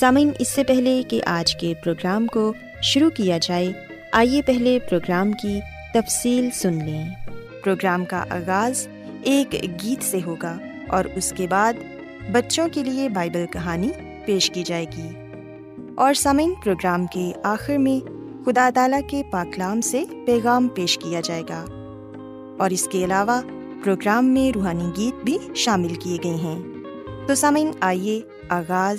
سامعین، اس سے پہلے کہ آج کے پروگرام کو شروع کیا جائے، آئیے پہلے پروگرام کی تفصیل سن لیں۔ پروگرام کا آغاز ایک گیت سے ہوگا اور اس کے بعد بچوں کے لیے بائبل کہانی پیش کی جائے گی۔ اور سامعین، پروگرام کے آخر میں خدا تعالیٰ کے پاکلام سے پیغام پیش کیا جائے گا۔ اور اس کے علاوہ پروگرام میں روحانی گیت بھی شامل کیے گئے ہیں۔ تو سامعین، آئیے آغاز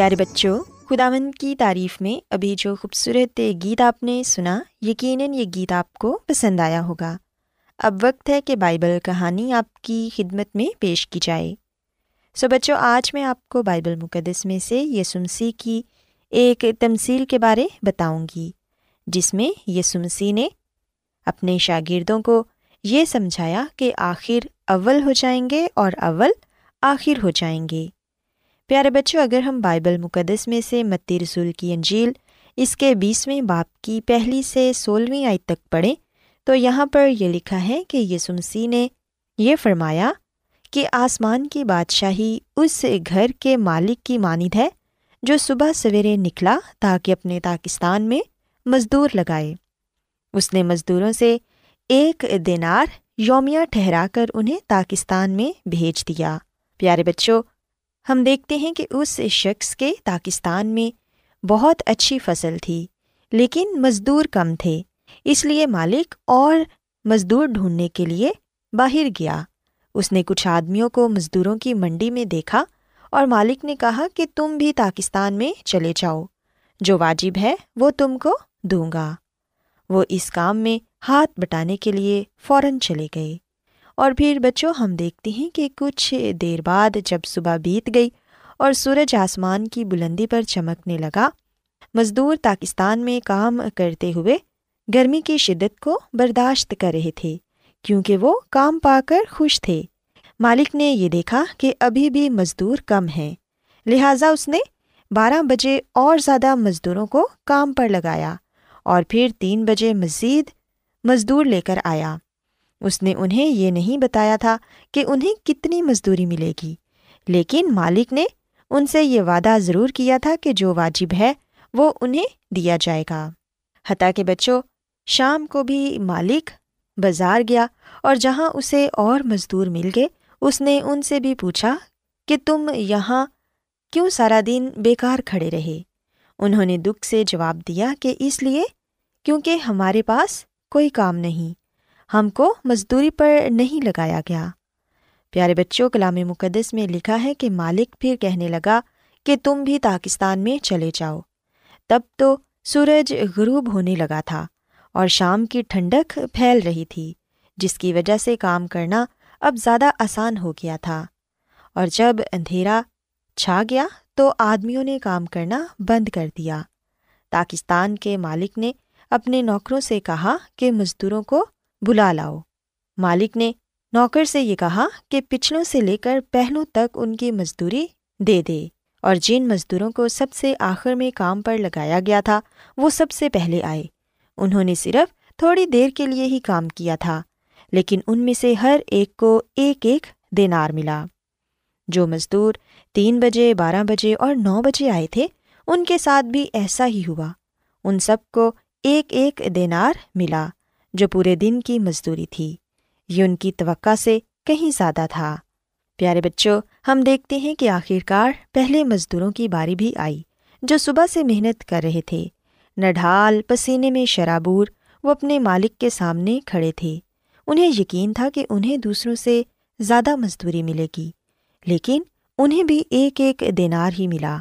پیارے بچوں، خداوند کی تعریف میں ابھی جو خوبصورت گیت آپ نے سنا، یقیناً یہ گیت آپ کو پسند آیا ہوگا۔ اب وقت ہے کہ بائبل کہانی آپ کی خدمت میں پیش کی جائے۔ سو بچوں، آج میں آپ کو بائبل مقدس میں سے یسمسی کی ایک تمصیل کے بارے بتاؤں گی، جس میں یسمسی نے اپنے شاگردوں کو یہ سمجھایا کہ آخر اول ہو جائیں گے اور اول آخر ہو جائیں گے۔ پیارے بچوں، اگر ہم بائبل مقدس میں سے متی رسول کی انجیل اس کے بیسویں باپ کی پہلی سے سولہویں آئی تک پڑھیں، تو یہاں پر یہ لکھا ہے کہ یسمسی نے یہ فرمایا کہ آسمان کی بادشاہی اس گھر کے مالک کی مانند ہے جو صبح سویرے نکلا تاکہ اپنے پاکستان میں مزدور لگائے۔ اس نے مزدوروں سے ایک دینار یومیہ ٹھہرا کر انہیں پاکستان میں بھیج دیا۔ پیارے بچوں ہم دیکھتے ہیں کہ اس شخص کے پاکستان میں بہت اچھی فصل تھی، لیکن مزدور کم تھے، اس لیے مالک اور مزدور ڈھونڈنے کے لیے باہر گیا۔ اس نے کچھ آدمیوں کو مزدوروں کی منڈی میں دیکھا اور مالک نے کہا کہ تم بھی پاکستان میں چلے جاؤ، جو واجب ہے وہ تم کو دوں گا۔ وہ اس کام میں ہاتھ بٹانے کے لیے فوراً چلے گئے۔ اور پھر بچوں، ہم دیکھتے ہیں کہ کچھ دیر بعد جب صبح بیت گئی اور سورج آسمان کی بلندی پر چمکنے لگا، مزدور پاکستان میں کام کرتے ہوئے گرمی کی شدت کو برداشت کر رہے تھے، کیونکہ وہ کام پا کر خوش تھے۔ مالک نے یہ دیکھا کہ ابھی بھی مزدور کم ہیں، لہٰذا اس نے بارہ بجے اور زیادہ مزدوروں کو کام پر لگایا اور پھر تین بجے مزید مزدور لے کر آیا۔ اس نے انہیں یہ نہیں بتایا تھا کہ انہیں کتنی مزدوری ملے گی، لیکن مالک نے ان سے یہ وعدہ ضرور کیا تھا کہ جو واجب ہے وہ انہیں دیا جائے گا۔ حتیٰ کہ بچوں، شام کو بھی مالک بازار گیا اور جہاں اسے اور مزدور مل گئے، اس نے ان سے بھی پوچھا کہ تم یہاں کیوں سارا دن بیکار کھڑے رہے؟ انہوں نے دکھ سے جواب دیا کہ اس لیے کیونکہ ہمارے پاس کوئی کام نہیں۔ ہم کو مزدوری پر نہیں لگایا گیا۔ پیارے بچوں کلام مقدس میں لکھا ہے کہ مالک پھر کہنے لگا کہ تم بھی پاکستان میں چلے جاؤ۔ تب تو سورج غروب ہونے لگا تھا اور شام کی ٹھنڈک پھیل رہی تھی، جس کی وجہ سے کام کرنا اب زیادہ آسان ہو گیا تھا۔ اور جب اندھیرا چھا گیا تو آدمیوں نے کام کرنا بند کر دیا۔ پاکستان کے مالک نے اپنے نوکروں سے کہا کہ مزدوروں کو بلا لاؤ۔ مالک نے نوکر سے یہ کہا کہ پچھلوں سے لے کر پہلوں تک ان کی مزدوری دے دے۔ اور جن مزدوروں کو سب سے آخر میں کام پر لگایا گیا تھا، وہ سب سے پہلے آئے۔ انہوں نے صرف تھوڑی دیر کے لیے ہی کام کیا تھا، لیکن ان میں سے ہر ایک کو ایک ایک دینار ملا۔ جو مزدور تین بجے، بارہ بجے اور نو بجے آئے تھے، ان کے ساتھ بھی ایسا ہی ہوا۔ ان سب کو ایک ایک دینار ملا۔ جو پورے دن کی مزدوری تھی۔ یہ ان کی توقع سے کہیں زیادہ تھا۔ پیارے بچوں، ہم دیکھتے ہیں کہ آخر کار پہلے مزدوروں کی باری بھی آئی، جو صبح سے محنت کر رہے تھے۔ نہ ڈھال، پسینے میں شرابور، وہ اپنے مالک کے سامنے کھڑے تھے۔ انہیں یقین تھا کہ انہیں دوسروں سے زیادہ مزدوری ملے گی، لیکن انہیں بھی ایک ایک دینار ہی ملا۔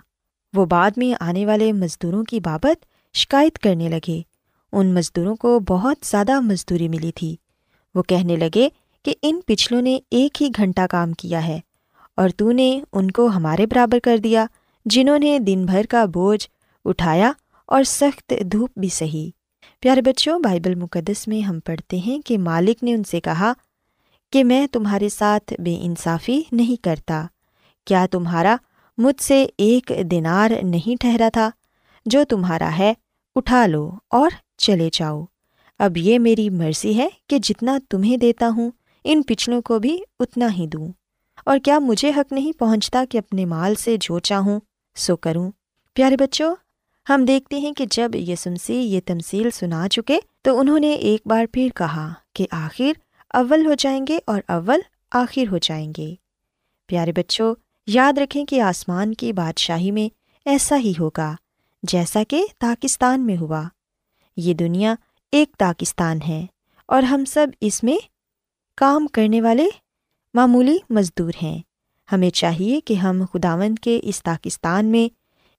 وہ بعد میں آنے والے مزدوروں کی بابت شکایت کرنے لگے۔ ان مزدوروں کو بہت زیادہ مزدوری ملی تھی۔ وہ کہنے لگے کہ ان پچھلوں نے ایک ہی گھنٹہ کام کیا ہے اور تو نے ان کو ہمارے برابر کر دیا، جنہوں نے دن بھر کا بوجھ اٹھایا اور سخت دھوپ بھی سہی۔ پیارے بچوں، بائبل مقدس میں ہم پڑھتے ہیں کہ مالک نے ان سے کہا کہ میں تمہارے ساتھ بے انصافی نہیں کرتا۔ کیا تمہارا مجھ سے ایک دینار نہیں ٹھہرا تھا؟ جو تمہارا ہے، اٹھا لو اور چلے جاؤ۔ اب یہ میری مرضی ہے کہ جتنا تمہیں دیتا ہوں، ان پچھلوں کو بھی اتنا ہی دوں۔ اور کیا مجھے حق نہیں پہنچتا کہ اپنے مال سے جو چاہوں سو کروں۔ پیارے بچوں، ہم دیکھتے ہیں کہ جب یسمسی یہ تمصیل سنا چکے تو انہوں نے ایک بار پھر کہا کہ آخر اول ہو جائیں گے اور اول آخر ہو جائیں گے۔ پیارے بچوں، یاد رکھیں کہ آسمان کی بادشاہی میں ایسا ہی ہوگا، جیسا کہ پاکستان میں ہوا۔ یہ دنیا ایک پاکستان ہے اور ہم سب اس میں کام کرنے والے معمولی مزدور ہیں۔ ہمیں چاہیے کہ ہم خداوند کے اس پاکستان میں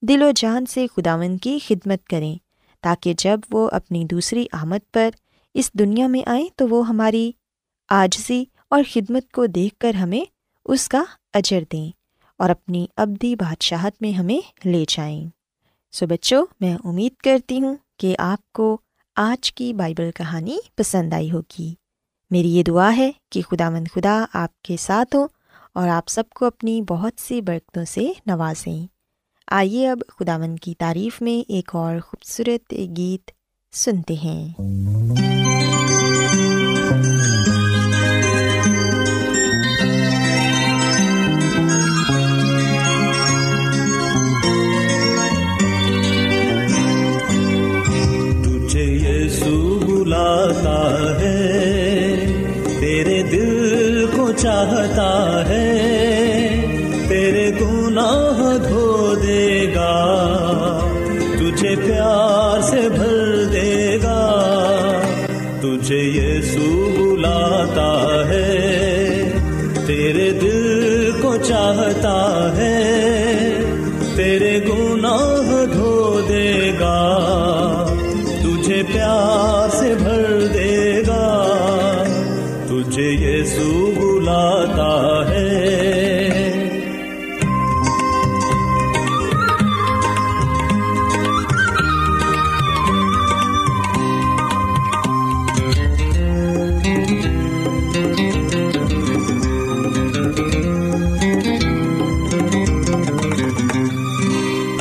دل و جان سے خداون کی خدمت کریں تاکہ جب وہ اپنی دوسری آمد پر اس دنیا میں آئیں تو وہ ہماری آجزی اور خدمت کو دیکھ کر ہمیں اس کا اجر دیں اور اپنی ابدی بادشاہت میں ہمیں لے جائیں۔ سو بچوں، میں امید کرتی ہوں کہ آپ کو آج کی بائبل کہانی پسند آئی ہوگی۔ میری یہ دعا ہے کہ خدا مند خدا آپ کے ساتھ ہوں اور آپ سب کو اپنی بہت سی برکتوں سے نوازیں۔ آئیے اب خدا مند کی تعریف میں ایک اور خوبصورت گیت سنتے ہیں۔ چاہتا ہے تیرے دل کو چاہتا ہے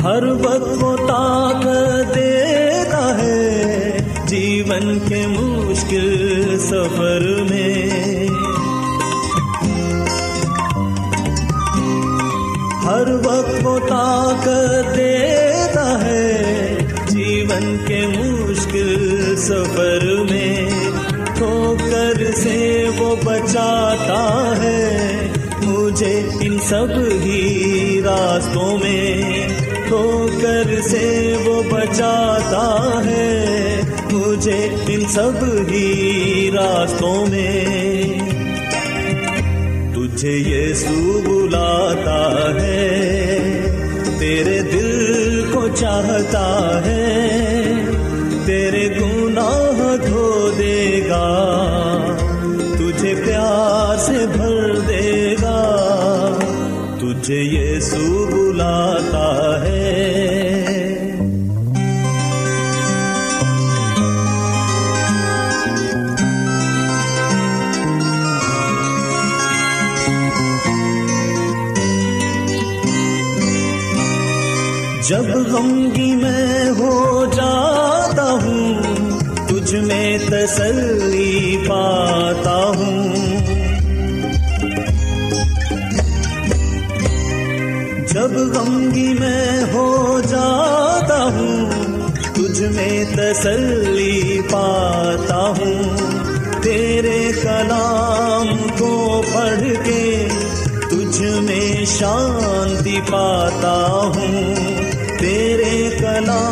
ہر وقت وہ طاقت دیتا ہے جیون کے مشکل سفر میں۔ ہر وقت وہ طاقت دیتا ہے جیون کے مشکل سفر میں۔ ٹھوکر سے وہ بچاتا ہے مجھے ان سب ہی راستوں میں۔ ٹھوکر سے وہ بچاتا ہے مجھے ان سب ہی راستوں میں۔ تجھے یسوع بلاتا ہے، تیرے دل کو چاہتا ہے، تیرے گناہ دھو دے گا۔ تجھے پیار سے بھر دے گا۔ تجھے یسوع بلاتا میں تسلی پاتا ہوں۔ جب غمگی میں ہو جاتا ہوں، تجھ میں تسلی پاتا ہوں۔ تیرے کلام کو پڑھ کے تجھ میں شانتی پاتا ہوں۔ تیرے کلام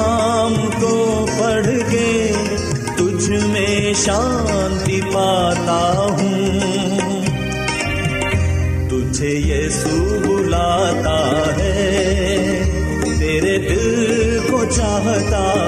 شانتی پاتا ہوں۔ تجھے یسوع بلاتا ہے تیرے دل کو چاہتا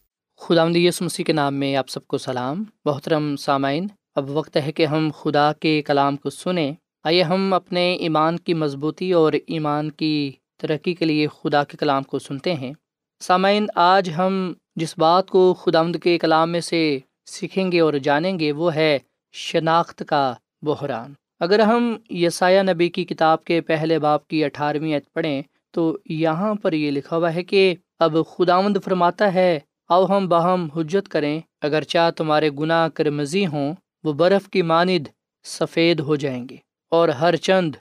خدا یس مسیح کے نام میں آپ سب کو سلام۔ محترم سامعین، اب وقت ہے کہ ہم خدا کے کلام کو سنیں۔ آئیے ہم اپنے ایمان کی مضبوطی اور ایمان کی ترقی کے لیے خدا کے کلام کو سنتے ہیں۔ سامعین، آج ہم جس بات کو خدا کے کلام میں سے سیکھیں گے اور جانیں گے، وہ ہے شناخت کا بحران۔ اگر ہم یسایہ نبی کی کتاب کے پہلے باپ کی اٹھارہویں عید پڑھیں، تو یہاں پر یہ لکھا ہوا ہے کہ اب خداوند فرماتا ہے او ہم باہم حجت کریں، اگر چاہ تمہارے گناہ کرمزی ہوں، وہ برف کی ماند سفید ہو جائیں گے، اور ہر چند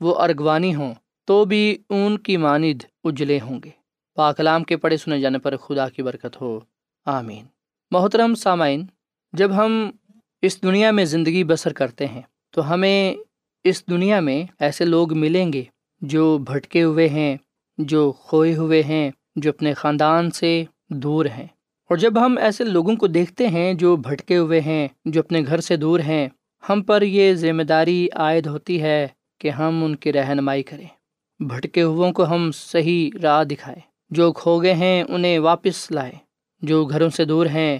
وہ ارغوانی ہوں، تو بھی اون کی ماند اجلے ہوں گے۔ پاکلام کے پڑھے سنے جانے پر خدا کی برکت ہو۔ آمین۔ محترم سامعین، جب ہم اس دنیا میں زندگی بسر کرتے ہیں، تو ہمیں اس دنیا میں ایسے لوگ ملیں گے جو بھٹکے ہوئے ہیں، جو کھوئے ہوئے ہیں، جو اپنے خاندان سے دور ہیں۔ اور جب ہم ایسے لوگوں کو دیکھتے ہیں جو بھٹکے ہوئے ہیں، جو اپنے گھر سے دور ہیں، ہم پر یہ ذمہ داری عائد ہوتی ہے کہ ہم ان کی رہنمائی کریں۔ بھٹکے ہوئوں کو ہم صحیح راہ دکھائیں۔ جو کھو گئے ہیں، انہیں واپس لائیں۔ جو گھروں سے دور ہیں،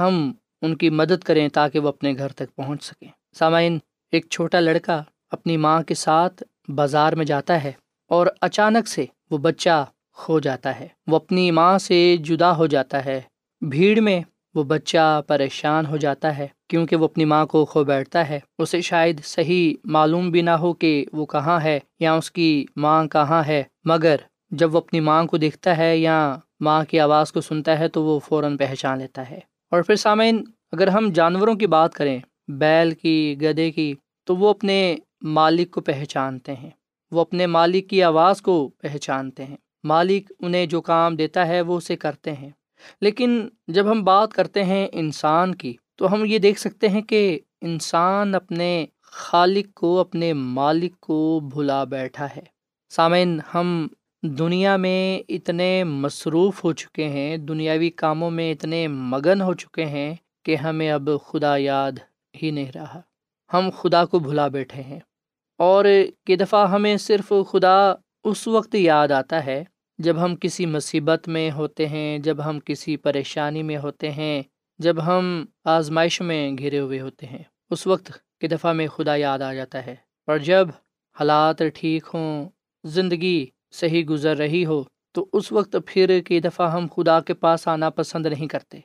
ہم ان کی مدد کریں تاکہ وہ اپنے گھر تک پہنچ سکیں۔ سامعین، ایک چھوٹا لڑکا اپنی ماں کے ساتھ بازار میں جاتا ہے اور اچانک سے وہ بچہ کھو جاتا ہے۔ وہ اپنی ماں سے جدا ہو جاتا ہے۔ بھیڑ میں وہ بچہ پریشان ہو جاتا ہے کیونکہ وہ اپنی ماں کو کھو بیٹھتا ہے۔ اسے شاید صحیح معلوم بھی نہ ہو کہ وہ کہاں ہے یا اس کی ماں کہاں ہے۔ مگر جب وہ اپنی ماں کو دیکھتا ہے یا ماں کی آواز کو سنتا ہے تو وہ فوراً پہچان لیتا ہے۔ اور پھر سامعین، اگر ہم جانوروں کی بات کریں، بیل کی گدے کی، تو وہ اپنے مالک کو پہچانتے ہیں۔ وہ اپنے مالک کی آواز کو پہچانتے ہیں۔ مالک انہیں جو کام دیتا ہے وہ اسے کرتے ہیں۔ لیکن جب ہم بات کرتے ہیں انسان کی، تو ہم یہ دیکھ سکتے ہیں کہ انسان اپنے خالق کو، اپنے مالک کو بھلا بیٹھا ہے۔ سامعین، ہم دنیا میں اتنے مصروف ہو چکے ہیں، دنیاوی کاموں میں اتنے مگن ہو چکے ہیں کہ ہمیں اب خدا یاد ہی نہیں رہا۔ ہم خدا کو بھلا بیٹھے ہیں۔ اور کہ دفعہ ہمیں صرف خدا اس وقت یاد آتا ہے جب ہم کسی مصیبت میں ہوتے ہیں، جب ہم کسی پریشانی میں ہوتے ہیں، جب ہم آزمائش میں گھرے ہوئے ہوتے ہیں، اس وقت کی دفعہ میں خدا یاد آ جاتا ہے۔ اور جب حالات ٹھیک ہوں، زندگی صحیح گزر رہی ہو، تو اس وقت پھر کی دفعہ ہم خدا کے پاس آنا پسند نہیں کرتے۔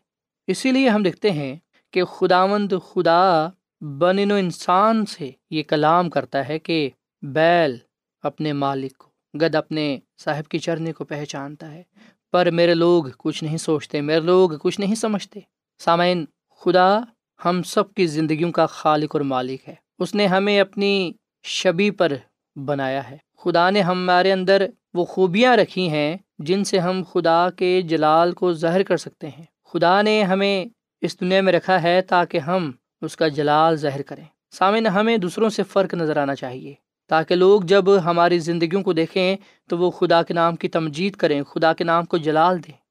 اسی لیے ہم دیکھتے ہیں کہ خداوند خدا بن و انسان سے یہ کلام کرتا ہے کہ بیل اپنے مالک کو گد اپنے صاحب کی چرنے کو پہچانتا ہے۔ پر میرے لوگ کچھ نہیں سوچتے، میرے لوگ کچھ نہیں سمجھتے۔ سامعین، خدا ہم سب کی زندگیوں کا خالق اور مالک ہے۔ اس نے ہمیں اپنی شبی پر بنایا ہے۔ خدا نے ہمارے اندر وہ خوبیاں رکھی ہیں جن سے ہم خدا کے جلال کو ظاہر کر سکتے ہیں۔ خدا نے ہمیں اس دنیا میں رکھا ہے تاکہ ہم اس کا جلال ظاہر کریں۔ سامعین، ہمیں دوسروں سے فرق نظر آنا چاہیے۔ تاکہ لوگ جب ہماری زندگیوں کو دیکھیں تو وہ خدا کے نام کی تمجید کریں، خدا کے نام کو جلال دیں۔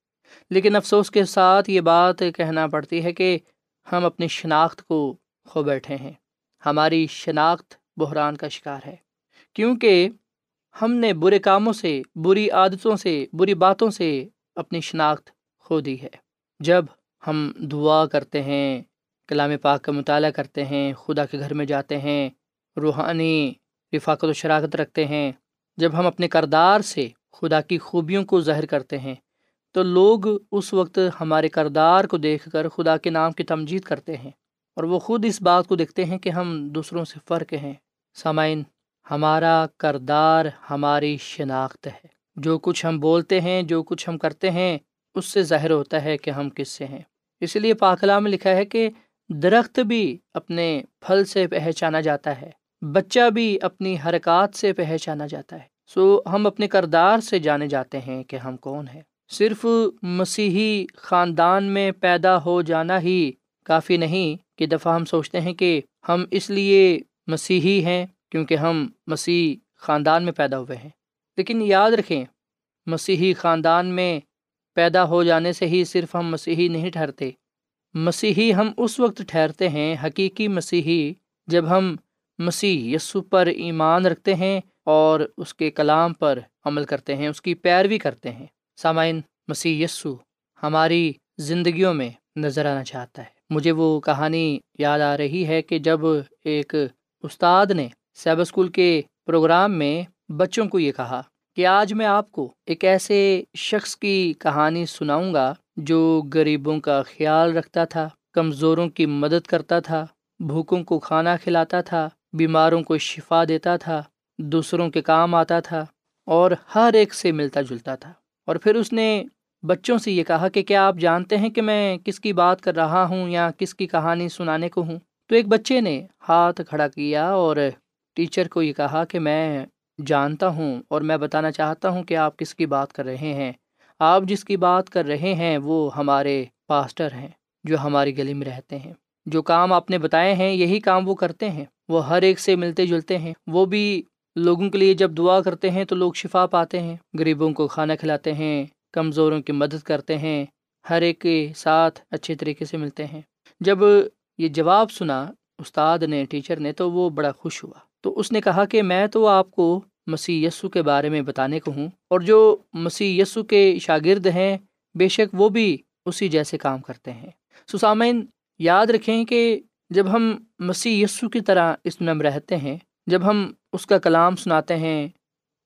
لیکن افسوس کے ساتھ یہ بات کہنا پڑتی ہے کہ ہم اپنی شناخت کو کھو بیٹھے ہیں۔ ہماری شناخت بحران کا شکار ہے۔ کیونکہ ہم نے برے کاموں سے، بری عادتوں سے، بری باتوں سے اپنی شناخت کھو دی ہے۔ جب ہم دعا کرتے ہیں، کلام پاک کا مطالعہ کرتے ہیں، خدا کے گھر میں جاتے ہیں، روحانی رفاقت و شراکت رکھتے ہیں۔ جب ہم اپنے کردار سے خدا کی خوبیوں کو ظاہر کرتے ہیں، تو لوگ اس وقت ہمارے کردار کو دیکھ کر خدا کے نام کی تمجید کرتے ہیں اور وہ خود اس بات کو دیکھتے ہیں کہ ہم دوسروں سے فرق ہیں۔ سامعین، ہمارا کردار ہماری شناخت ہے۔ جو کچھ ہم بولتے ہیں، جو کچھ ہم کرتے ہیں، اس سے ظاہر ہوتا ہے کہ ہم کس سے ہیں۔ اس لیے پاکلا میں لکھا ہے کہ درخت بھی اپنے پھل سے پہچانا جاتا ہے۔ بچہ بھی اپنی حرکات سے پہچانا جاتا ہے۔ سو ہم اپنے کردار سے جانے جاتے ہیں کہ ہم کون ہیں۔ صرف مسیحی خاندان میں پیدا ہو جانا ہی کافی نہیں، کہ دفعہ ہم سوچتے ہیں کہ ہم اس لیے مسیحی ہیں کیونکہ ہم مسیح خاندان میں پیدا ہوئے ہیں۔ لیکن یاد رکھیں، مسیحی خاندان میں پیدا ہو جانے سے ہی صرف ہم مسیحی نہیں ٹھہرتے۔ مسیحی ہم اس وقت ٹھہرتے ہیں، حقیقی مسیحی جب ہم مسیح یسو پر ایمان رکھتے ہیں اور اس کے کلام پر عمل کرتے ہیں، اس کی پیروی کرتے ہیں۔ سامعین، مسیح یسو ہماری زندگیوں میں نظر آنا چاہتا ہے۔ مجھے وہ کہانی یاد آ رہی ہے کہ جب ایک استاد نے سیب اسکول کے پروگرام میں بچوں کو یہ کہا کہ آج میں آپ کو ایک ایسے شخص کی کہانی سناؤں گا جو غریبوں کا خیال رکھتا تھا، کمزوروں کی مدد کرتا تھا، بھوکوں کو کھانا کھلاتا تھا بیماروں کو شفا دیتا تھا، دوسروں کے کام آتا تھا اور ہر ایک سے ملتا جلتا تھا۔ اور پھر اس نے بچوں سے یہ کہا کہ کیا آپ جانتے ہیں کہ میں کس کی بات کر رہا ہوں یا کس کی کہانی سنانے کو ہوں؟ تو ایک بچے نے ہاتھ کھڑا کیا اور ٹیچر کو یہ کہا کہ میں جانتا ہوں اور میں بتانا چاہتا ہوں کہ آپ کس کی بات کر رہے ہیں۔ آپ جس کی بات کر رہے ہیں وہ ہمارے پاسٹر ہیں جو ہماری گلی میں رہتے ہیں۔ جو کام آپ نے بتائے ہیں، یہی کام وہ کرتے ہیں۔ وہ ہر ایک سے ملتے جلتے ہیں۔ وہ بھی لوگوں کے لیے جب دعا کرتے ہیں تو لوگ شفا پاتے ہیں۔ غریبوں کو کھانا کھلاتے ہیں، کمزوروں کی مدد کرتے ہیں، ہر ایک کے ساتھ اچھے طریقے سے ملتے ہیں۔ جب یہ جواب سنا استاد نے، ٹیچر نے، تو وہ بڑا خوش ہوا۔ تو اس نے کہا کہ میں تو آپ کو مسیح یسو کے بارے میں بتانے کو ہوں۔ اور جو مسیح یسو کے شاگرد ہیں، بے شک وہ بھی اسی جیسے کام کرتے ہیں۔ سسامین یاد رکھیں کہ جب ہم مسیح یسو کی طرح اس میں رہتے ہیں، جب ہم اس کا کلام سناتے ہیں،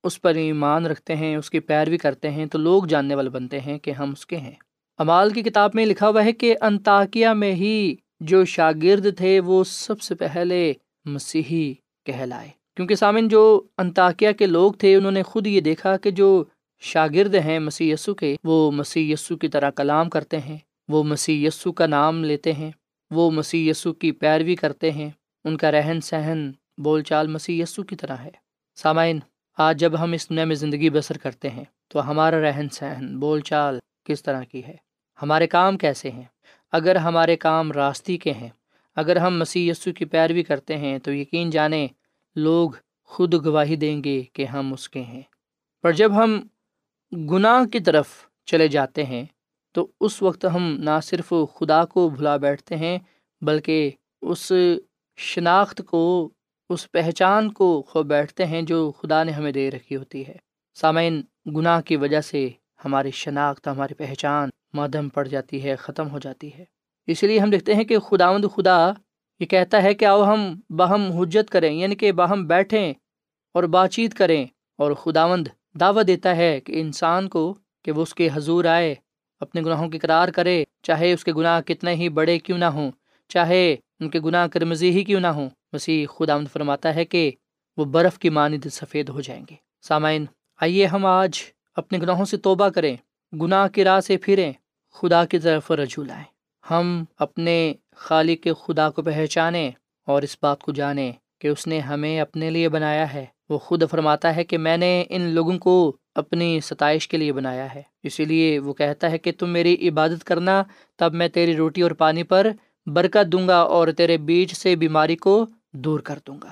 اس پر ایمان رکھتے ہیں، اس کی پیروی کرتے ہیں، تو لوگ جاننے والے بنتے ہیں کہ ہم اس کے ہیں۔ امال کی کتاب میں لکھا ہوا ہے کہ انتاکیا میں ہی جو شاگرد تھے، وہ سب سے پہلے مسیحی کہلائے۔ کیونکہ سامن جو انتاکیا کے لوگ تھے، انہوں نے خود یہ دیکھا کہ جو شاگرد ہیں مسی یسو کے، وہ مسی یسو کی طرح کلام کرتے ہیں۔ وہ مسی یسو کا نام لیتے ہیں، وہ مسی یسو کی پیروی کرتے ہیں۔ ان کا رہن سہن، بول چال مسی یسو کی طرح ہے۔ سامعین، آج جب ہم اس دنیا میں زندگی بسر کرتے ہیں، تو ہمارا رہن سہن، بول چال کس طرح کی ہے؟ ہمارے کام کیسے ہیں؟ اگر ہمارے کام راستی کے ہیں، اگر ہم مسیح یسو کی پیروی کرتے ہیں، تو یقین جانیں، لوگ خود گواہی دیں گے کہ ہم اس کے ہیں۔ پر جب ہم گناہ کی طرف چلے جاتے ہیں تو اس وقت ہم نہ صرف خدا کو بھلا بیٹھتے ہیں، بلکہ اس شناخت کو، اس پہچان کو کھو بیٹھتے ہیں جو خدا نے ہمیں دے رکھی ہوتی ہے۔ سامعین، گناہ کی وجہ سے ہماری شناخت، ہماری پہچان مادم پڑ جاتی ہے، ختم ہو جاتی ہے۔ اس لیے ہم دیکھتے ہیں کہ خدا مند خدا یہ کہتا ہے کہ آؤ ہم باہم حجت کریں یعنی کہ باہم بیٹھیں اور بات چیت کریں۔ اور خداوند دعوت دیتا ہے کہ انسان کو، کہ وہ اس کے حضور آئے اپنے گناہوں کی قرار کرے، چاہے اس کے گناہ کتنے ہی بڑے کیوں نہ ہوں، چاہے ان کے گناہ کرمزی ہی کیوں نہ ہوں۔ مسیح خدا مند فرماتا ہے کہ وہ برف کی مانند سفید ہو جائیں گے۔ سامعین، آئیے ہم آج اپنے گناہوں سے توبہ کریں، گناہ کی راہ سے پھریں، خدا کی طرف رجوع لائیں۔ ہم اپنے خالق کے خدا کو پہچانیں اور اس بات کو جانیں کہ اس نے ہمیں اپنے لیے بنایا ہے۔ وہ خود فرماتا ہے کہ میں نے ان لوگوں کو اپنی ستائش کے لیے بنایا ہے۔ اسی لیے وہ کہتا ہے کہ تم میری عبادت کرنا، تب میں تیری روٹی اور پانی پر برکت دوں گا اور تیرے بیچ سے بیماری کو دور کر دوں گا۔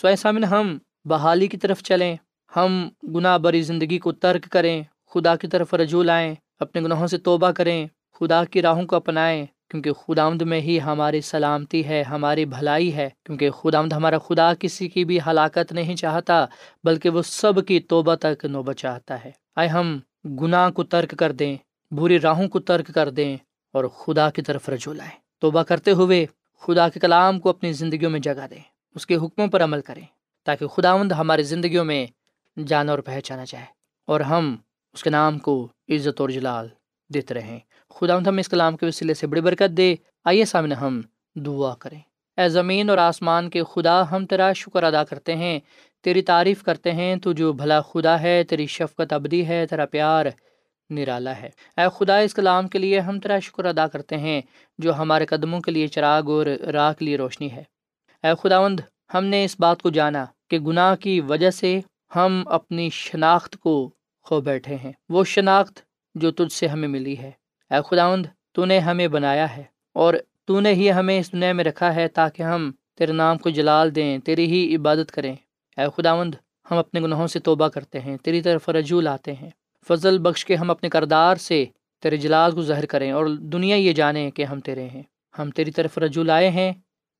سو ایسا من ہم بحالی کی طرف چلیں، ہم گناہ بری زندگی کو ترک کریں، خدا کی طرف رجوع لائیں، اپنے گناہوں سے توبہ کریں، خدا کی راہوں کو اپنائیں۔ کیونکہ خدا میں ہی ہماری سلامتی ہے، ہماری بھلائی ہے۔ کیونکہ خدا ہمارا خدا کسی کی بھی ہلاکت نہیں چاہتا، بلکہ وہ سب کی توبہ تک نوبت چاہتا ہے۔ آئے ہم گناہ کو ترک کر دیں، بری راہوں کو ترک کر دیں اور خدا کی طرف رجوع لائیں۔ توبہ کرتے ہوئے خدا کے کلام کو اپنی زندگیوں میں جگہ دیں، اس کے حکموں پر عمل کریں، تاکہ خداوند ہماری زندگیوں میں جانا اور پہچانا جائے۔ اور ہم اس کے نام کو عزت اور جلال دیتے رہیں۔ خدا ہم اس کلام کے وسیلے سے بڑی برکت دے۔ آئیے سامنے ہم دعا کریں۔ اے زمین اور آسمان کے خدا، ہم تیرا شکر ادا کرتے ہیں۔ تیری تعریف کرتے ہیں، تو جو بھلا خدا ہے، تیری شفقت ابدی ہے، تیرا پیار نرالا ہے۔ اے خدا، اس کلام کے لیے ہم تیرا شکر ادا کرتے ہیں، جو ہمارے قدموں کے لیے چراغ اور راہ کے لیے روشنی ہے۔ اے خداوند ہم نے اس بات کو جانا کہ گناہ کی وجہ سے ہم اپنی شناخت کو کھو بیٹھے ہیں۔ وہ شناخت جو تجھ سے ہمیں ملی ہے۔ اے خداوند، تو نے ہمیں بنایا ہے اور تو نے ہی ہمیں اس دنیا میں رکھا ہے تاکہ ہم تیرے نام کو جلال دیں، تیری ہی عبادت کریں۔ اے خداوند، ہم اپنے گناہوں سے توبہ کرتے ہیں، تیری طرف رجوع لاتے ہیں۔ فضل بخش کے ہم اپنے کردار سے تیرے جلال کو ظاہر کریں اور دنیا یہ جانیں کہ ہم تیرے ہیں۔ ہم تیری طرف رجوع لائے ہیں،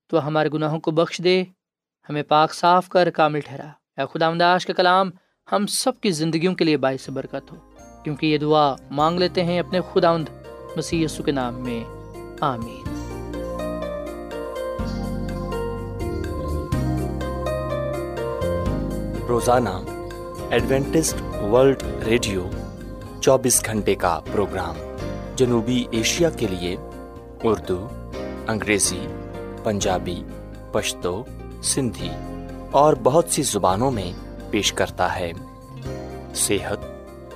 تو ہمارے گناہوں کو بخش دے، ہمیں پاک صاف کر، کامل ٹھہرا۔ اے خدا آج کا کلام ہم سب کی زندگیوں کے لیے باعث برکت ہو۔ کیونکہ یہ دعا مانگ لیتے ہیں اپنے خدا مسیح یسو کے نام میں۔ آمین۔ روزانہ ایڈوینٹسٹ ورلڈ ریڈیو چوبیس گھنٹے کا پروگرام جنوبی ایشیا کے لیے اردو، انگریزی، پنجابی، پشتو، سندھی اور بہت سی زبانوں میں پیش کرتا ہے۔ صحت